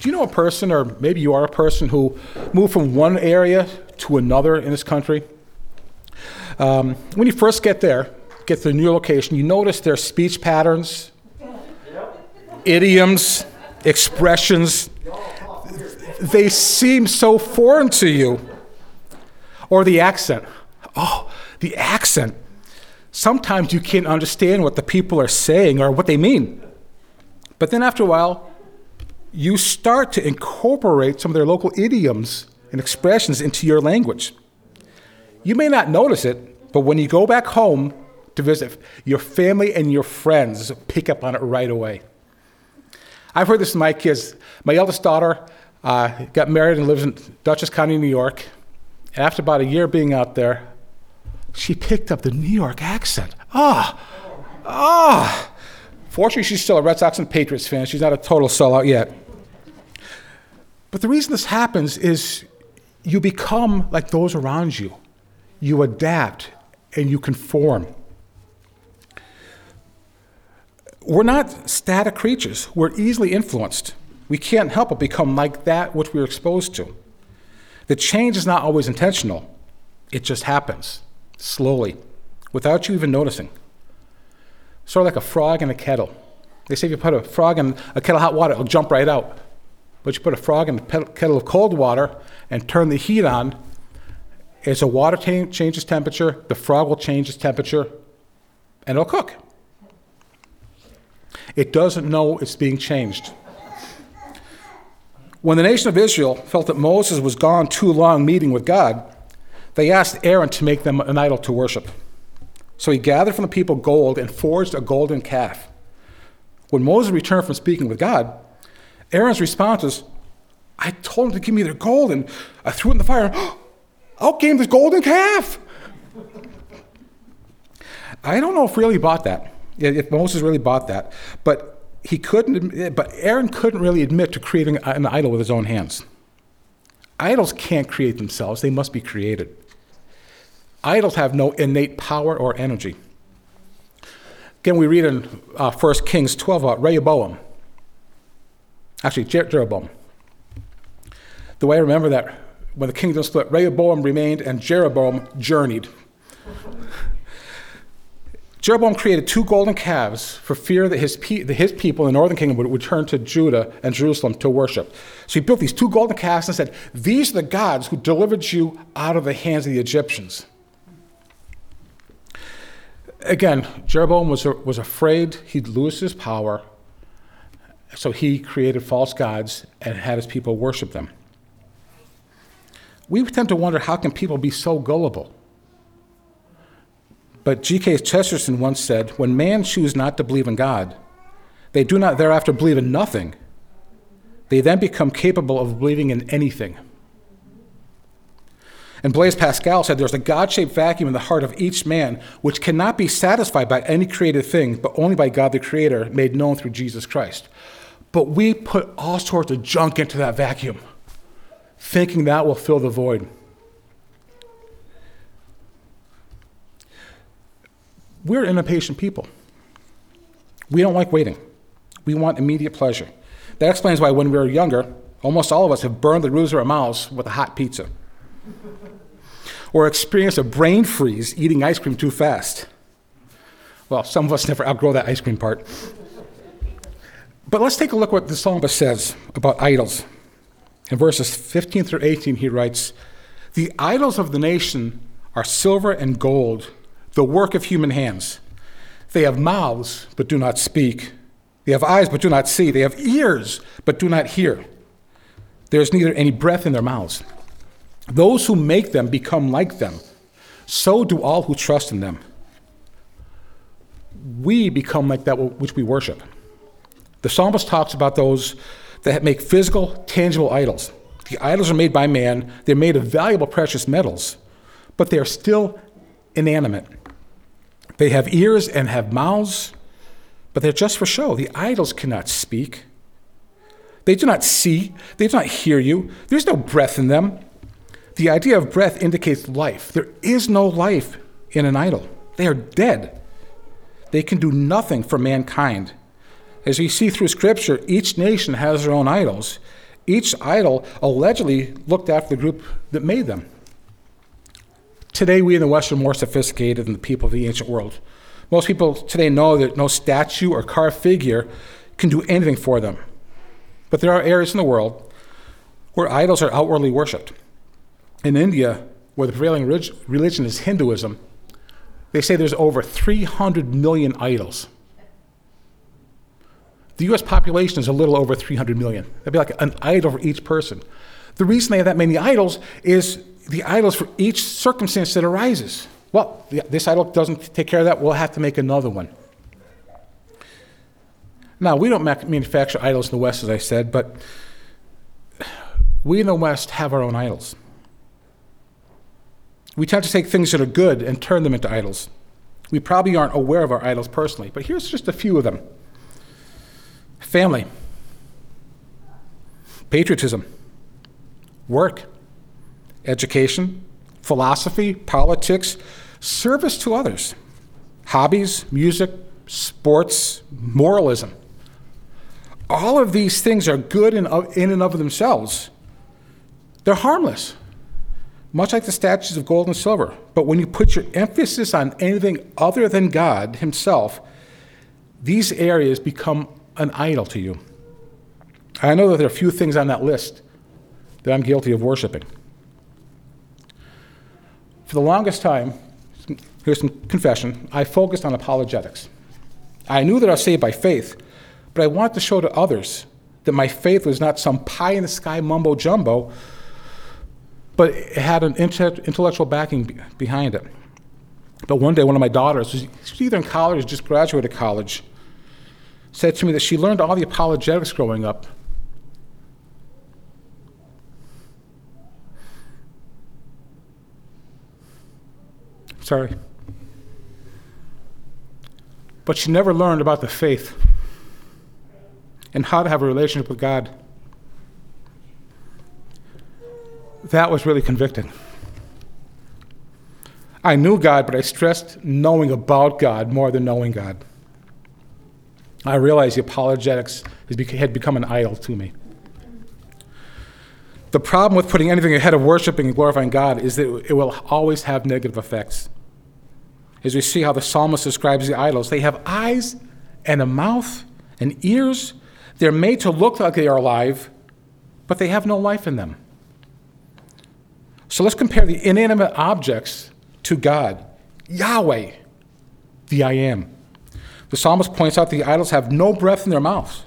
Do you know a person, or maybe you are a person, who moved from one area to another in this country? Um, when you first get there, get to the new location, you notice their speech patterns, idioms, expressions. They seem so foreign to you. Or the accent. Oh, the accent. Sometimes you can't understand what the people are saying or what they mean. But then after a while, you start to incorporate some of their local idioms and expressions into your language. You may not notice it, but when you go back home to visit, your family and your friends pick up on it right away. I've heard this from my kids. My eldest daughter uh, got married and lives in Dutchess County, New York. And after about a year being out there, she picked up the New York accent. Ah, oh, ah. Oh. Fortunately, she's still a Red Sox and Patriots fan. She's not a total sellout yet. But the reason this happens is you become like those around you. You adapt and you conform. We're not static creatures, we're easily influenced. We can't help but become like that which we're exposed to. The change is not always intentional, it just happens slowly without you even noticing. Sort of like a frog in a kettle. They say if you put a frog in a kettle of hot water, it'll jump right out. But you put a frog in a kettle of cold water and turn the heat on, as the water t- changes temperature, the frog will change its temperature and it'll cook. It doesn't know it's being changed. When the nation of Israel felt that Moses was gone too long meeting with God, they asked Aaron to make them an idol to worship. So he gathered from the people gold and forged a golden calf. When Moses returned from speaking with God, Aaron's response was, I told him to give me their gold, and I threw it in the fire. Out came this golden calf. I don't know if really bought that, if Moses really bought that, but he couldn't. But Aaron couldn't really admit to creating an idol with his own hands. Idols can't create themselves; they must be created. Idols have no innate power or energy. Again, we read in uh, 1 Kings 12 about Rehoboam. Actually, Jer- Jeroboam. The way I remember that, when the kingdom split, Rehoboam remained and Jeroboam journeyed. Jeroboam created two golden calves for fear that his, pe- that his people in the northern kingdom would return to Judah and Jerusalem to worship. So he built these two golden calves and said, These are the gods who delivered you out of the hands of the Egyptians. Again, Jeroboam was, was afraid he'd lose his power, so he created false gods and had his people worship them. We tend to wonder how can people be so gullible? But G.K. Chesterton once said, When man choose not to believe in God, they do not thereafter believe in nothing. They then become capable of believing in anything. And Blaise Pascal said there's a God shaped vacuum in the heart of each man which cannot be satisfied by any created thing, but only by God the Creator made known through Jesus Christ. But we put all sorts of junk into that vacuum, thinking that will fill the void. We're impatient people. We don't like waiting. We want immediate pleasure. That explains why, when we were younger, almost all of us have burned the roofs of our mouths with a hot pizza or experienced a brain freeze eating ice cream too fast. Well, some of us never outgrow that ice cream part. But let's take a look what the psalmist says about idols. In verses 15 through 18, he writes The idols of the nation are silver and gold, the work of human hands. They have mouths, but do not speak. They have eyes, but do not see. They have ears, but do not hear. There is neither any breath in their mouths. Those who make them become like them. So do all who trust in them. We become like that which we worship. The psalmist talks about those that make physical, tangible idols. The idols are made by man, they're made of valuable, precious metals, but they are still inanimate. They have ears and have mouths, but they're just for show. The idols cannot speak. They do not see, they do not hear you. There's no breath in them. The idea of breath indicates life. There is no life in an idol, they are dead. They can do nothing for mankind. As we see through Scripture, each nation has their own idols. Each idol allegedly looked after the group that made them. Today, we in the West are more sophisticated than the people of the ancient world. Most people today know that no statue or carved figure can do anything for them. But there are areas in the world where idols are outwardly worshipped. In India, where the prevailing religion is Hinduism, they say there's over 300 million idols. The US population is a little over 300 million. That'd be like an idol for each person. The reason they have that many idols is the idols for each circumstance that arises. Well, this idol doesn't take care of that, we'll have to make another one. Now, we don't manufacture idols in the West, as I said, but we in the West have our own idols. We tend to take things that are good and turn them into idols. We probably aren't aware of our idols personally, but here's just a few of them family, patriotism, work, education, philosophy, politics, service to others, hobbies, music, sports, moralism. All of these things are good in, in and of themselves. They're harmless much like the statues of gold and silver. But when you put your emphasis on anything other than God Himself, these areas become an idol to you. I know that there are a few things on that list that I'm guilty of worshiping. For the longest time, here's some confession, I focused on apologetics. I knew that I was saved by faith, but I wanted to show to others that my faith was not some pie in the sky mumbo jumbo but it had an intellectual backing behind it. But one day, one of my daughters, she's either in college or just graduated college, said to me that she learned all the apologetics growing up. Sorry. But she never learned about the faith and how to have a relationship with God. that was really convicting. I knew God, but I stressed knowing about God more than knowing God. I realized the apologetics had become an idol to me. The problem with putting anything ahead of worshiping and glorifying God is that it will always have negative effects. As we see how the psalmist describes the idols, they have eyes and a mouth and ears. They're made to look like they are alive, but they have no life in them. So let's compare the inanimate objects to God. Yahweh, the I am. The psalmist points out the idols have no breath in their mouths.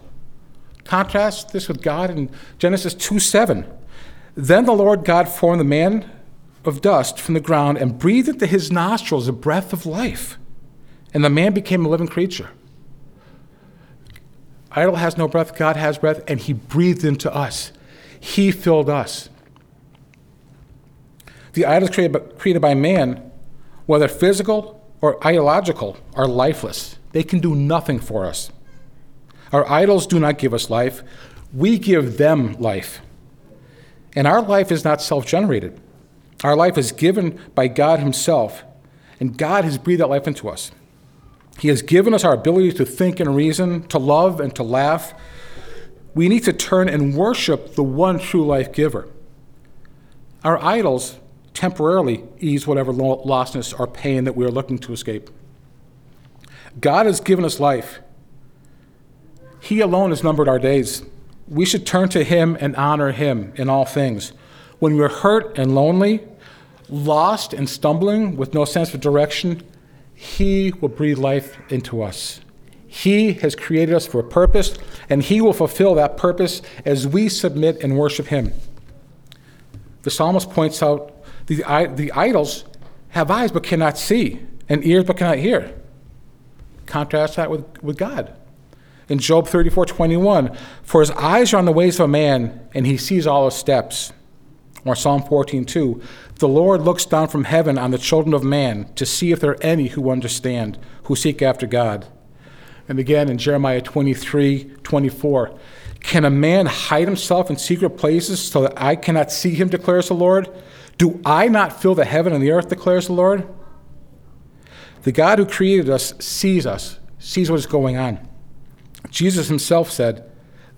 Contrast this with God in Genesis 2 7. Then the Lord God formed the man of dust from the ground and breathed into his nostrils a breath of life. And the man became a living creature. Idol has no breath, God has breath, and he breathed into us. He filled us. The idols created, created by man, whether physical or ideological, are lifeless. They can do nothing for us. Our idols do not give us life, we give them life. And our life is not self generated. Our life is given by God Himself, and God has breathed that life into us. He has given us our ability to think and reason, to love and to laugh. We need to turn and worship the one true life giver. Our idols temporarily ease whatever lostness or pain that we are looking to escape. God has given us life. He alone has numbered our days. We should turn to Him and honor Him in all things. When we're hurt and lonely, lost and stumbling with no sense of direction, He will breathe life into us. He has created us for a purpose, and He will fulfill that purpose as we submit and worship Him. The psalmist points out the, the idols have eyes but cannot see, and ears but cannot hear. Contrast that with, with God. In Job 34 21, for his eyes are on the ways of a man, and he sees all his steps. Or Psalm 14 2, the Lord looks down from heaven on the children of man to see if there are any who understand, who seek after God. And again in Jeremiah 23 24, can a man hide himself in secret places so that I cannot see him, declares the Lord? Do I not fill the heaven and the earth, declares the Lord? The God who created us sees us, sees what is going on. Jesus himself said,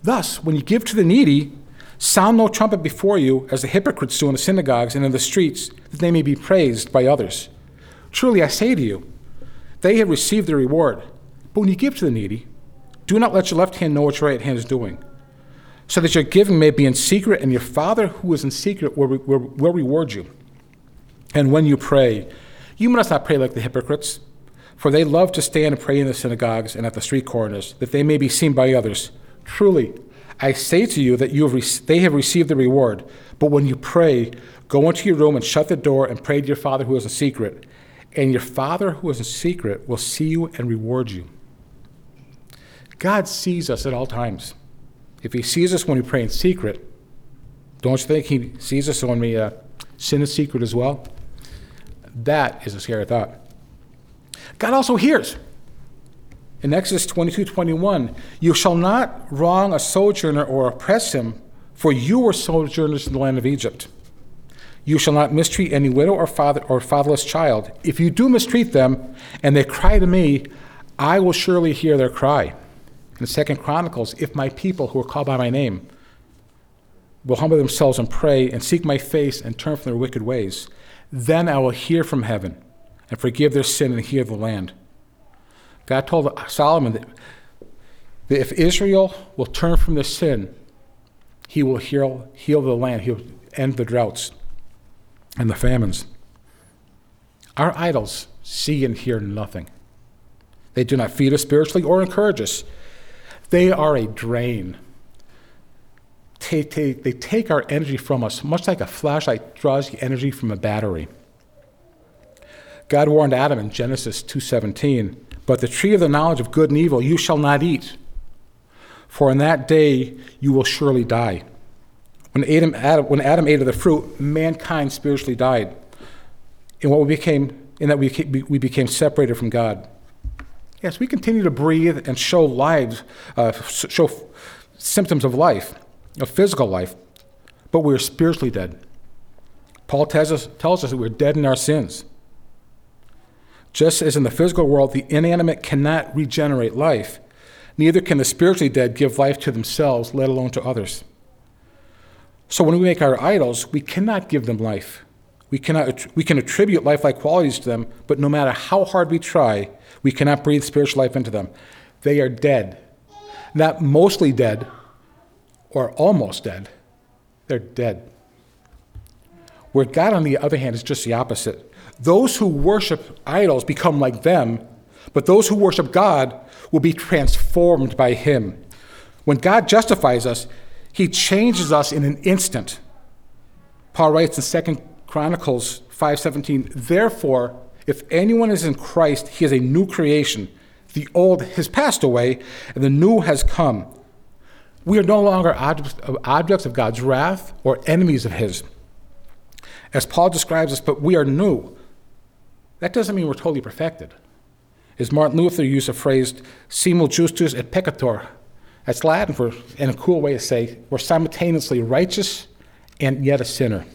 Thus, when you give to the needy, sound no trumpet before you, as the hypocrites do in the synagogues and in the streets, that they may be praised by others. Truly, I say to you, they have received their reward. But when you give to the needy, do not let your left hand know what your right hand is doing, so that your giving may be in secret, and your Father who is in secret will, will, will reward you. And when you pray, you must not pray like the hypocrites, for they love to stand and pray in the synagogues and at the street corners, that they may be seen by others. Truly, I say to you that you have re- they have received the reward. But when you pray, go into your room and shut the door and pray to your Father who is in secret. And your Father who is in secret will see you and reward you. God sees us at all times. If He sees us when we pray in secret, don't you think He sees us when we uh, sin in secret as well? That is a scary thought. God also hears. In Exodus 22 21, you shall not wrong a sojourner or oppress him, for you were sojourners in the land of Egypt. You shall not mistreat any widow or father or fatherless child. If you do mistreat them, and they cry to me, I will surely hear their cry. In the Second Chronicles, if my people who are called by my name will humble themselves and pray and seek my face and turn from their wicked ways, then I will hear from heaven and forgive their sin and heal the land. God told Solomon that, that if Israel will turn from their sin, he will heal, heal the land, he'll end the droughts and the famines. Our idols see and hear nothing. They do not feed us spiritually or encourage us. They are a drain. They, they, they take our energy from us, much like a flashlight draws the energy from a battery. God warned Adam in Genesis 2:17, "But the tree of the knowledge of good and evil you shall not eat, for in that day you will surely die." When Adam, Adam, when Adam ate of the fruit, mankind spiritually died. In what we became, in that we, we became separated from God. Yes, we continue to breathe and show lives, uh, show symptoms of life, of physical life, but we're spiritually dead. Paul tells us, tells us that we're dead in our sins. Just as in the physical world, the inanimate cannot regenerate life, neither can the spiritually dead give life to themselves, let alone to others. So when we make our idols, we cannot give them life. We, cannot, we can attribute lifelike qualities to them, but no matter how hard we try, we cannot breathe spiritual life into them. They are dead. Not mostly dead or almost dead, they're dead. Where God, on the other hand, is just the opposite. Those who worship idols become like them, but those who worship God will be transformed by Him. When God justifies us, He changes us in an instant. Paul writes in 2 Chronicles 5:17, "Therefore, if anyone is in Christ, he is a new creation. The old has passed away, and the new has come." We are no longer objects of God's wrath or enemies of His. As Paul describes us, but we are new. That doesn't mean we're totally perfected. As Martin Luther used the phrase, simul justus et peccator. That's Latin for, in a cool way to say, we're simultaneously righteous and yet a sinner.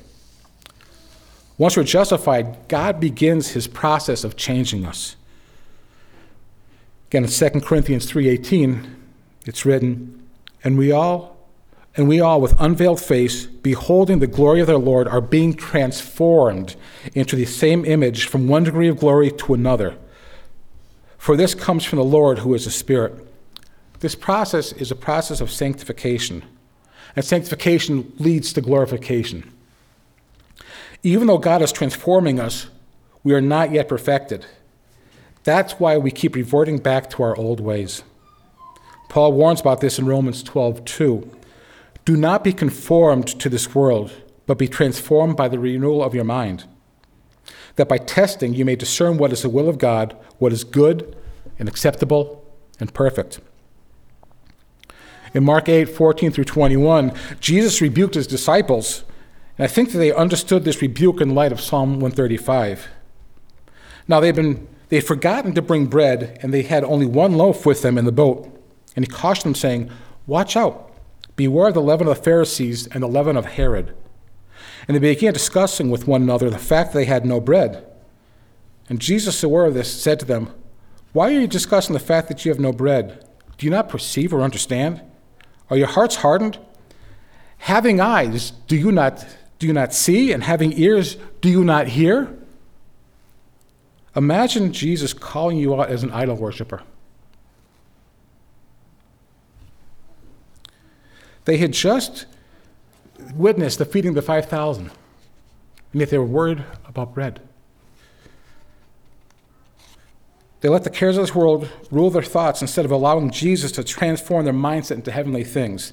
Once we're justified, God begins his process of changing us. Again, in 2 Corinthians 3.18, it's written, And we all and we all, with unveiled face, beholding the glory of the Lord, are being transformed into the same image from one degree of glory to another. For this comes from the Lord who is the Spirit. This process is a process of sanctification, and sanctification leads to glorification. Even though God is transforming us, we are not yet perfected. That's why we keep reverting back to our old ways. Paul warns about this in Romans 12 2. Do not be conformed to this world, but be transformed by the renewal of your mind, that by testing you may discern what is the will of God, what is good and acceptable and perfect. In Mark 8, 14 through 21, Jesus rebuked his disciples, and I think that they understood this rebuke in light of Psalm 135. Now they'd been they had forgotten to bring bread, and they had only one loaf with them in the boat. And he cautioned them, saying, Watch out Beware of the leaven of the Pharisees and the leaven of Herod. And they began discussing with one another the fact that they had no bread. And Jesus, aware of this, said to them, Why are you discussing the fact that you have no bread? Do you not perceive or understand? Are your hearts hardened? Having eyes, do you not, do you not see? And having ears, do you not hear? Imagine Jesus calling you out as an idol worshiper. They had just witnessed the feeding of the 5,000, and yet they were worried about bread. They let the cares of this world rule their thoughts instead of allowing Jesus to transform their mindset into heavenly things.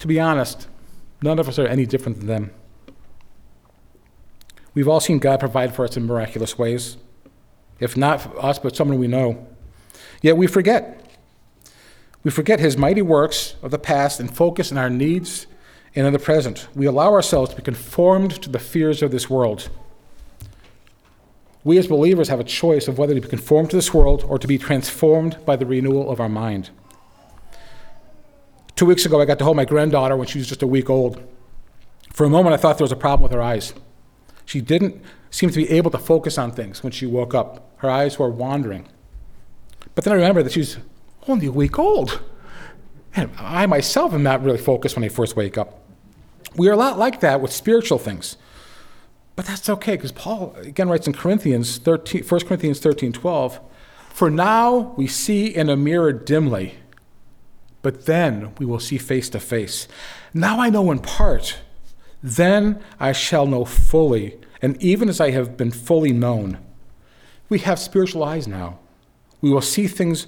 To be honest, none of us are any different than them. We've all seen God provide for us in miraculous ways, if not us, but someone we know. Yet we forget. We forget his mighty works of the past and focus on our needs and in the present. We allow ourselves to be conformed to the fears of this world. We as believers have a choice of whether to be conformed to this world or to be transformed by the renewal of our mind. Two weeks ago, I got to hold my granddaughter when she was just a week old. For a moment, I thought there was a problem with her eyes. She didn't seem to be able to focus on things when she woke up. Her eyes were wandering. But then I remembered that she was only a week old. And I myself am not really focused when I first wake up. We are a lot like that with spiritual things. But that's okay, because Paul again writes in Corinthians 13, 1 Corinthians 13, 12, For now we see in a mirror dimly, but then we will see face to face. Now I know in part, then I shall know fully, and even as I have been fully known. We have spiritual eyes now. We will see things,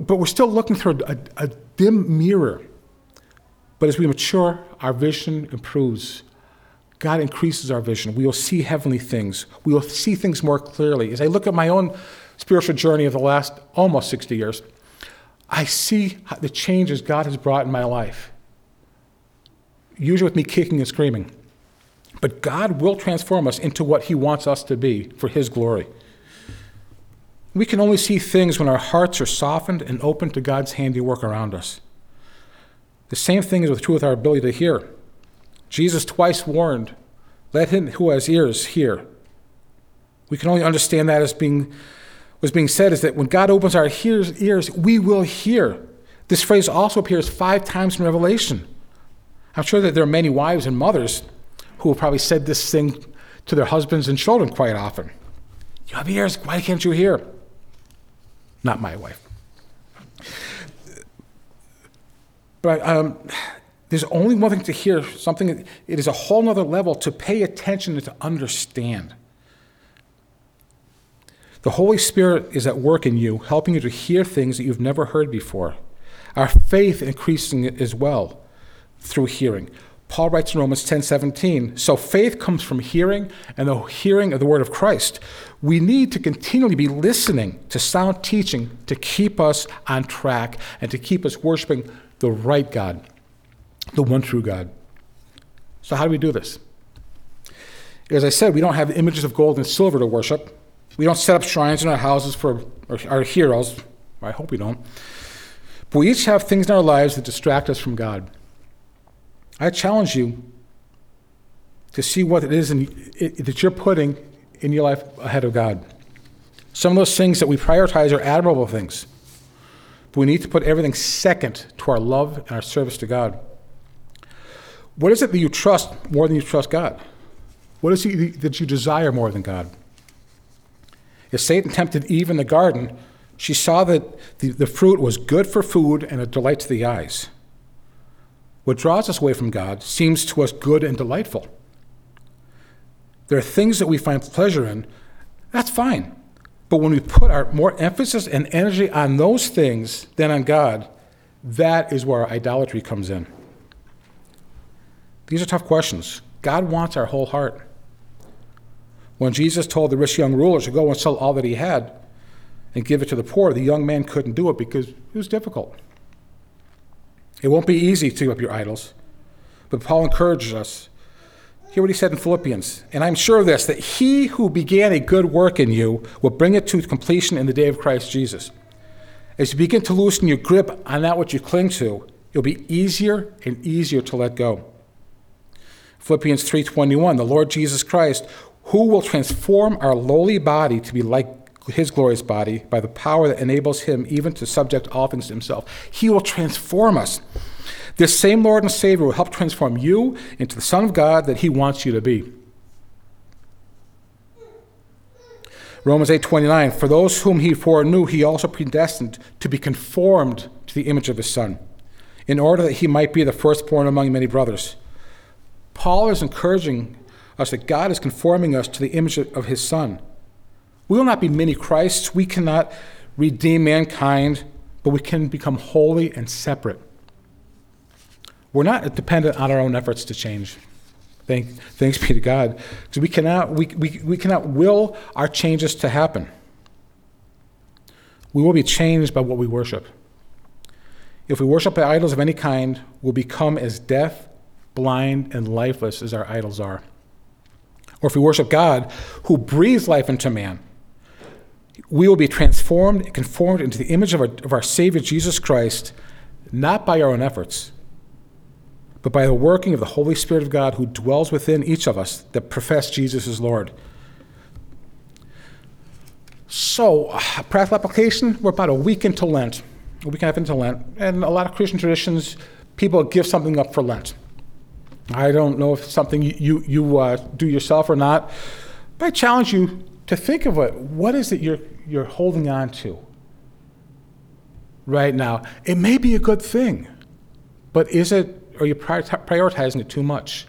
but we're still looking through a, a, dim mirror. But as we mature, our vision improves. God increases our vision. We will see heavenly things. We will see things more clearly. As I look at my own spiritual journey of the last almost 60 years, I see the changes God has brought in my life. Usually with me kicking and screaming. But God will transform us into what He wants us to be for His glory. We can only see things when our hearts are softened and open to God's handiwork around us. The same thing is true with our ability to hear. Jesus twice warned, Let him who has ears hear. We can only understand that as being was being said is that when God opens our ears, ears, we will hear. This phrase also appears five times in Revelation. I'm sure that there are many wives and mothers who have probably said this thing to their husbands and children quite often. You have ears, why can't you hear? Not my wife. But um, there's only one thing to hear, something, it is a whole other level to pay attention and to understand. The Holy Spirit is at work in you, helping you to hear things that you've never heard before. Our faith increasing as well through hearing. Paul writes in Romans 10 17, so faith comes from hearing, and the hearing of the word of Christ. We need to continually be listening to sound teaching to keep us on track and to keep us worshiping the right God the one true God. So, how do we do this? As I said, we don't have images of gold and silver to worship. We don't set up shrines in our houses for our heroes. I hope we don't. But we each have things in our lives that distract us from God. I challenge you to see what it is in, it, that you're putting in your life ahead of God. Some of those things that we prioritize are admirable things, but we need to put everything second to our love and our service to God. What is it that you trust more than you trust God? What is it that you desire more than God? If Satan tempted Eve in the garden, she saw that the, the fruit was good for food and a delight to the eyes. What draws us away from God seems to us good and delightful. There are things that we find pleasure in, that's fine. But when we put our more emphasis and energy on those things than on God, that is where idolatry comes in. These are tough questions. God wants our whole heart. When Jesus told the rich young ruler to go and sell all that he had and give it to the poor, the young man couldn't do it because it was difficult. It won't be easy to give up your idols, but Paul encourages us. Hear what he said in Philippians. And I'm sure of this, that he who began a good work in you will bring it to completion in the day of Christ Jesus. As you begin to loosen your grip on that which you cling to, it'll be easier and easier to let go. Philippians 3:21, the Lord Jesus Christ, who will transform our lowly body to be like his glorious body by the power that enables him even to subject all things to himself. He will transform us. This same Lord and Savior will help transform you into the Son of God that he wants you to be. Romans 8:29 For those whom he foreknew he also predestined to be conformed to the image of his son in order that he might be the firstborn among many brothers. Paul is encouraging us that God is conforming us to the image of his son. We will not be many Christs. We cannot redeem mankind, but we can become holy and separate. We're not dependent on our own efforts to change. Thank, thanks be to God. Because we cannot, we, we, we cannot will our changes to happen. We will be changed by what we worship. If we worship idols of any kind, we'll become as deaf, blind, and lifeless as our idols are. Or if we worship God, who breathes life into man, we will be transformed and conformed into the image of our, of our Savior Jesus Christ, not by our own efforts, but by the working of the Holy Spirit of God who dwells within each of us that profess Jesus as Lord. So, practical application, we're about a week into Lent, a week and a half into Lent, and a lot of Christian traditions, people give something up for Lent. I don't know if it's something you, you, you uh, do yourself or not, but I challenge you to think of it. What is it you're, you're holding on to right now? It may be a good thing, but is it, are you prioritizing it too much?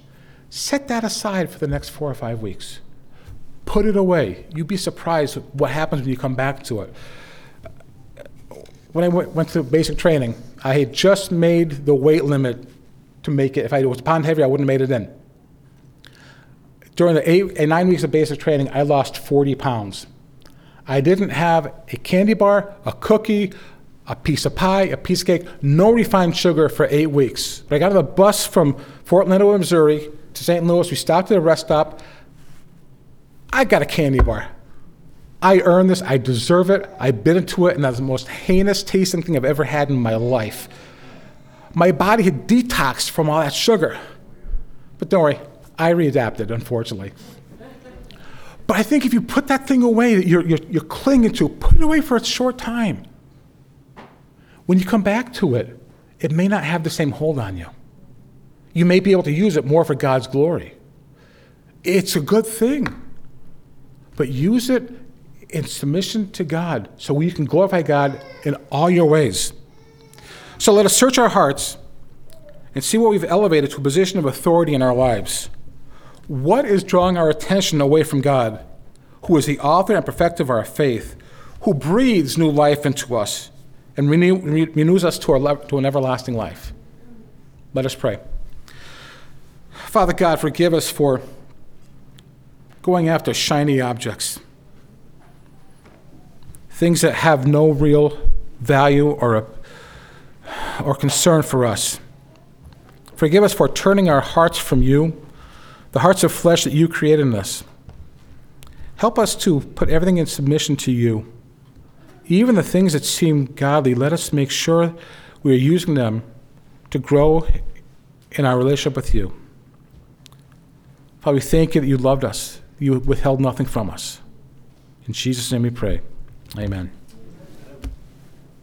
Set that aside for the next four or five weeks. Put it away. You'd be surprised what happens when you come back to it. When I went, went through basic training, I had just made the weight limit to make it. If I was pound heavy, I wouldn't have made it in. During the eight and nine weeks of basic training, I lost 40 pounds. I didn't have a candy bar, a cookie, a piece of pie, a piece of cake, no refined sugar for eight weeks. But I got on the bus from Fort Leonard, Missouri to St. Louis. We stopped at a rest stop. I got a candy bar. I earned this. I deserve it. I bit into it, and that's the most heinous tasting thing I've ever had in my life. My body had detoxed from all that sugar. But don't worry, I readapted, unfortunately. But I think if you put that thing away that you're, you're, you're clinging to, put it away for a short time. When you come back to it, it may not have the same hold on you. You may be able to use it more for God's glory. It's a good thing. But use it in submission to God so you can glorify God in all your ways. So let us search our hearts and see what we've elevated to a position of authority in our lives. What is drawing our attention away from God, who is the author and perfecter of our faith, who breathes new life into us and renew, renews us to, our, to an everlasting life? Let us pray. Father God, forgive us for going after shiny objects, things that have no real value or, a, or concern for us. Forgive us for turning our hearts from you the hearts of flesh that you created in us. Help us to put everything in submission to you. Even the things that seem godly, let us make sure we are using them to grow in our relationship with you. Father, we thank you that you loved us. You withheld nothing from us. In Jesus' name we pray. Amen.